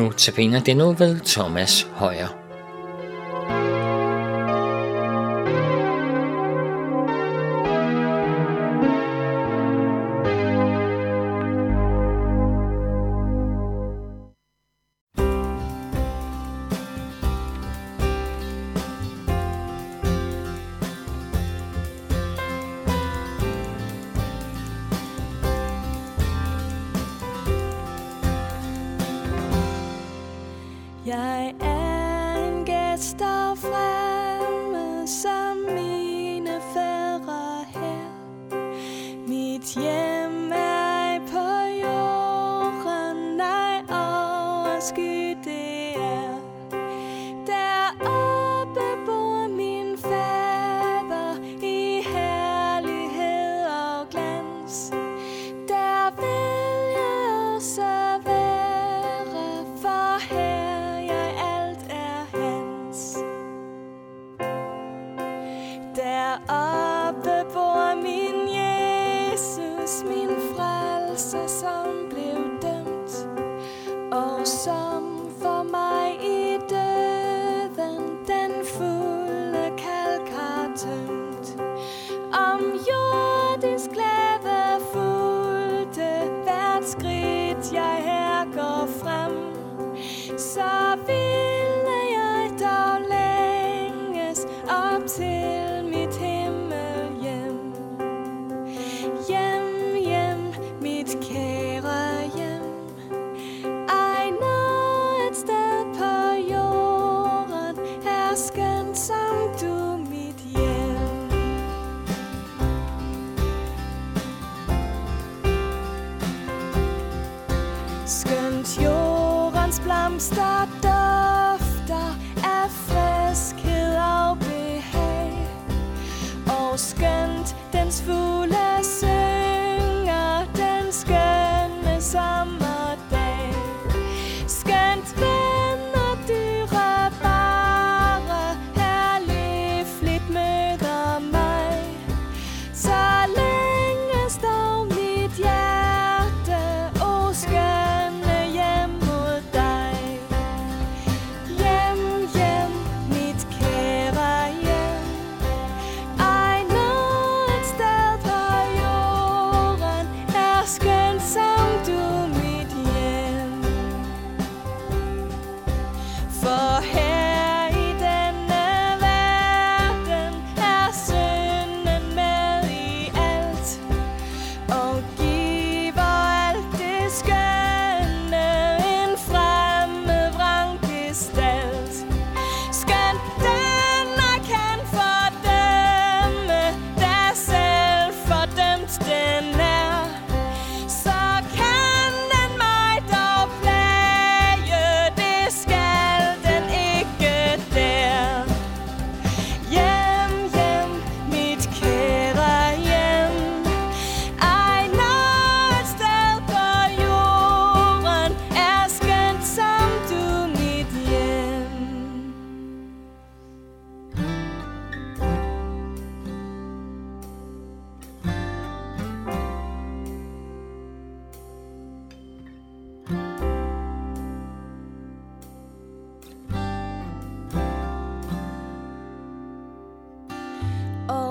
nu tabiner nu ved Thomas Højer. måske det er. Deroppe bor min fader i herlighed og glans. Der vil jeg også være, for her jeg alt er hans. Deroppe bor min Jesus, min frelser, som blev So.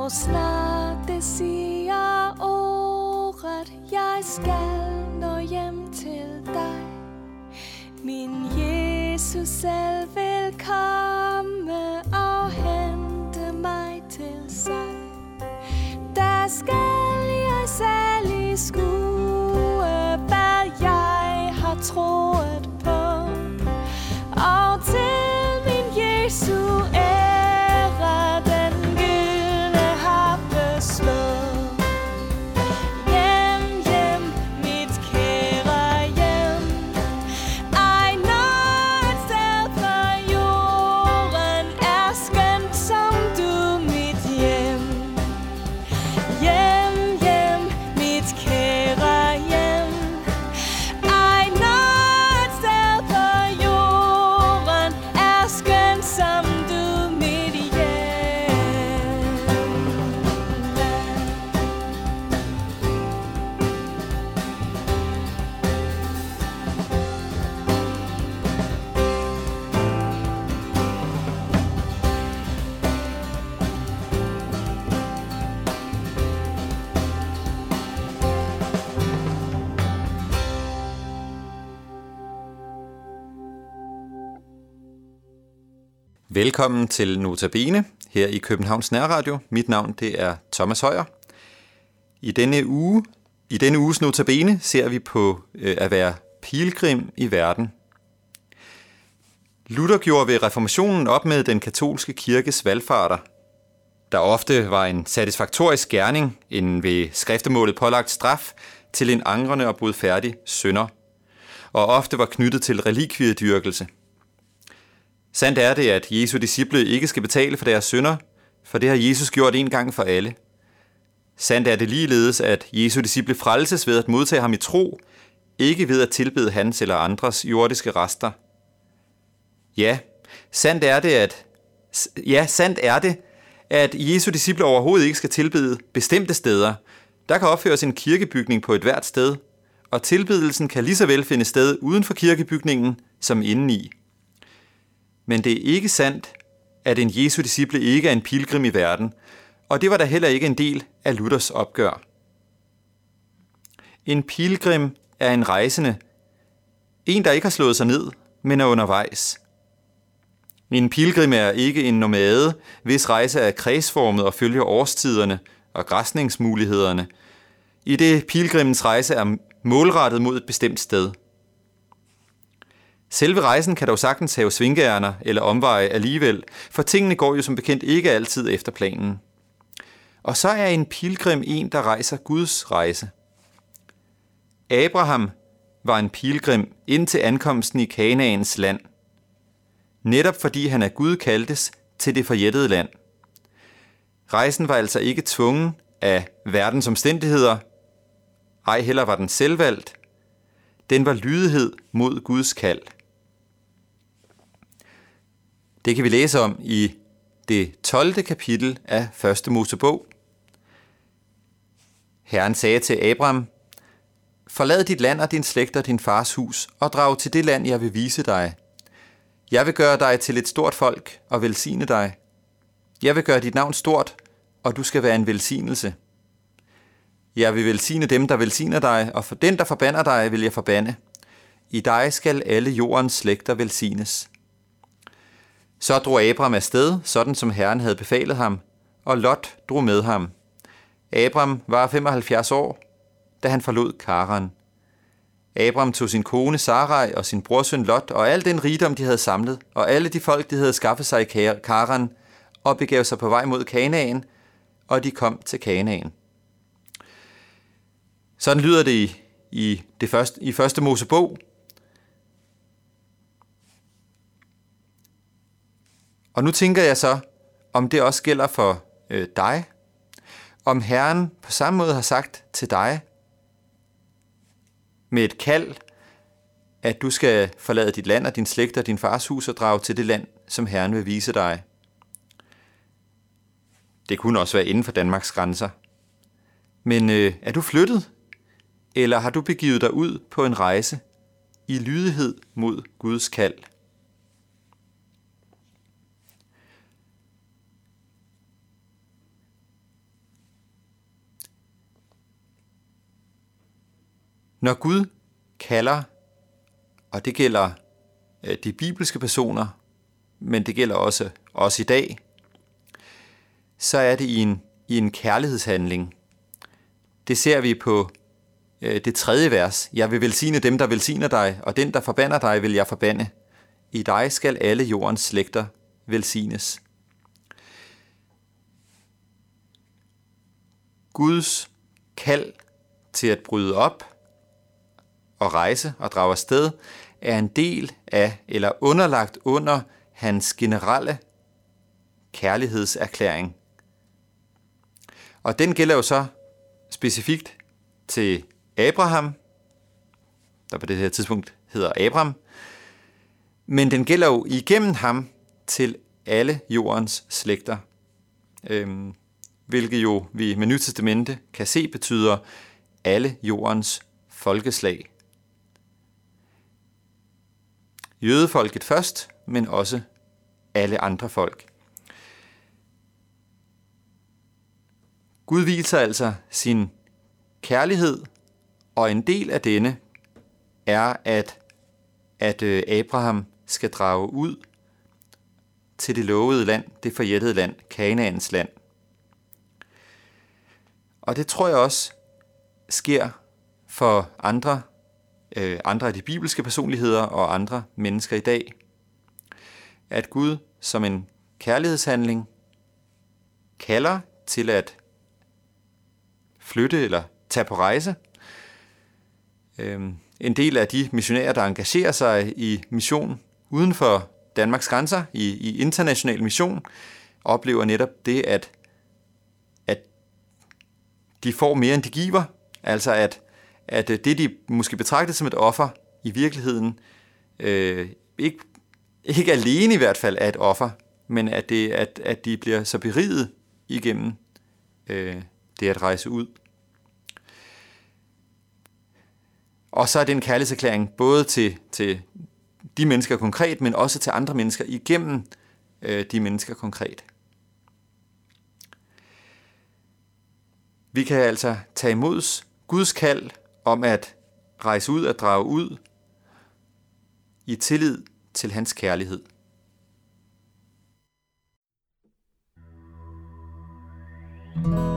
Og snart det siger ordet, jeg skal nå hjem til dig. Min Jesus selv vil komme og hente mig til sig. Der skal jeg særlig skue, hvad jeg har troet. Velkommen til Notabene her i Københavns Nærradio. Mit navn det er Thomas Højer. I denne uge, i denne uges Notabene ser vi på øh, at være pilgrim i verden. Luther gjorde ved reformationen op med den katolske kirkes valgfarter, der ofte var en satisfaktorisk gerning, en ved skriftemålet pålagt straf til en angrende og bodfærdig sønder, og ofte var knyttet til relikviedyrkelse – Sandt er det, at Jesu disciple ikke skal betale for deres synder, for det har Jesus gjort en gang for alle. Sandt er det ligeledes, at Jesu disciple frelses ved at modtage ham i tro, ikke ved at tilbede hans eller andres jordiske rester. Ja, sandt er det, at ja, sandt er det, at Jesu disciple overhovedet ikke skal tilbede bestemte steder. Der kan opføres en kirkebygning på et hvert sted, og tilbedelsen kan lige så vel finde sted uden for kirkebygningen som indeni. Men det er ikke sandt, at en Jesu disciple ikke er en pilgrim i verden, og det var da heller ikke en del af Luthers opgør. En pilgrim er en rejsende, en der ikke har slået sig ned, men er undervejs. En pilgrim er ikke en nomade, hvis rejse er kredsformet og følger årstiderne og græsningsmulighederne, i det pilgrimens rejse er målrettet mod et bestemt sted – Selve rejsen kan dog sagtens have svingærner eller omveje alligevel, for tingene går jo som bekendt ikke altid efter planen. Og så er en pilgrim en, der rejser Guds rejse. Abraham var en pilgrim indtil ankomsten i Kanaans land. Netop fordi han af Gud kaldtes til det forjættede land. Rejsen var altså ikke tvungen af verdens omstændigheder, ej heller var den selvvalgt. Den var lydighed mod Guds kald. Det kan vi læse om i det 12. kapitel af 1. Mosebog. Herren sagde til Abraham, Forlad dit land og din slægt og din fars hus, og drag til det land, jeg vil vise dig. Jeg vil gøre dig til et stort folk og velsigne dig. Jeg vil gøre dit navn stort, og du skal være en velsignelse. Jeg vil velsigne dem, der velsigner dig, og for den, der forbander dig, vil jeg forbande. I dig skal alle jordens slægter velsignes. Så drog Abram afsted, sådan som Herren havde befalet ham, og Lot drog med ham. Abram var 75 år, da han forlod Karan. Abram tog sin kone Sarai og sin brorsøn Lot og al den rigdom, de havde samlet, og alle de folk, de havde skaffet sig i Karan, og begav sig på vej mod Kanaan, og de kom til Kanaan. Sådan lyder det i, i, det første, i første Mosebog, Og nu tænker jeg så, om det også gælder for øh, dig. Om Herren på samme måde har sagt til dig, med et kald, at du skal forlade dit land og din slægt og din fars hus og drage til det land, som Herren vil vise dig. Det kunne også være inden for Danmarks grænser. Men øh, er du flyttet? Eller har du begivet dig ud på en rejse i lydighed mod Guds kald? Når Gud kalder, og det gælder øh, de bibelske personer, men det gælder også os i dag, så er det i en, i en kærlighedshandling. Det ser vi på øh, det tredje vers. Jeg vil velsigne dem, der velsigner dig, og den, der forbander dig, vil jeg forbande. I dig skal alle jordens slægter velsignes. Guds kald til at bryde op og rejse og drage afsted, er en del af eller underlagt under hans generelle kærlighedserklæring. Og den gælder jo så specifikt til Abraham, der på det her tidspunkt hedder Abraham, men den gælder jo igennem ham til alle jordens slægter, øhm, hvilket jo vi med Nyt Testamente kan se betyder alle jordens folkeslag jødefolket først, men også alle andre folk. Gud viser altså sin kærlighed, og en del af denne er, at, at øh, Abraham skal drage ud til det lovede land, det forjættede land, Kanaans land. Og det tror jeg også sker for andre, øh, andre af de bibelske personligheder og andre mennesker i dag. At Gud som en kærlighedshandling kalder til at flytte eller tage på rejse. Øhm, en del af de missionærer, der engagerer sig i mission uden for Danmarks grænser, i, i international mission, oplever netop det, at, at de får mere, end de giver. Altså at, at øh, det, de måske betragtede som et offer, i virkeligheden øh, ikke, ikke alene i hvert fald er et offer, men at, det, at, at de bliver så beriget igennem øh, det at rejse ud. Og så er det en kærlighedserklæring både til, til de mennesker konkret, men også til andre mennesker igennem øh, de mennesker konkret. Vi kan altså tage imod Guds kald om at rejse ud, at drage ud i tillid til hans kærlighed. was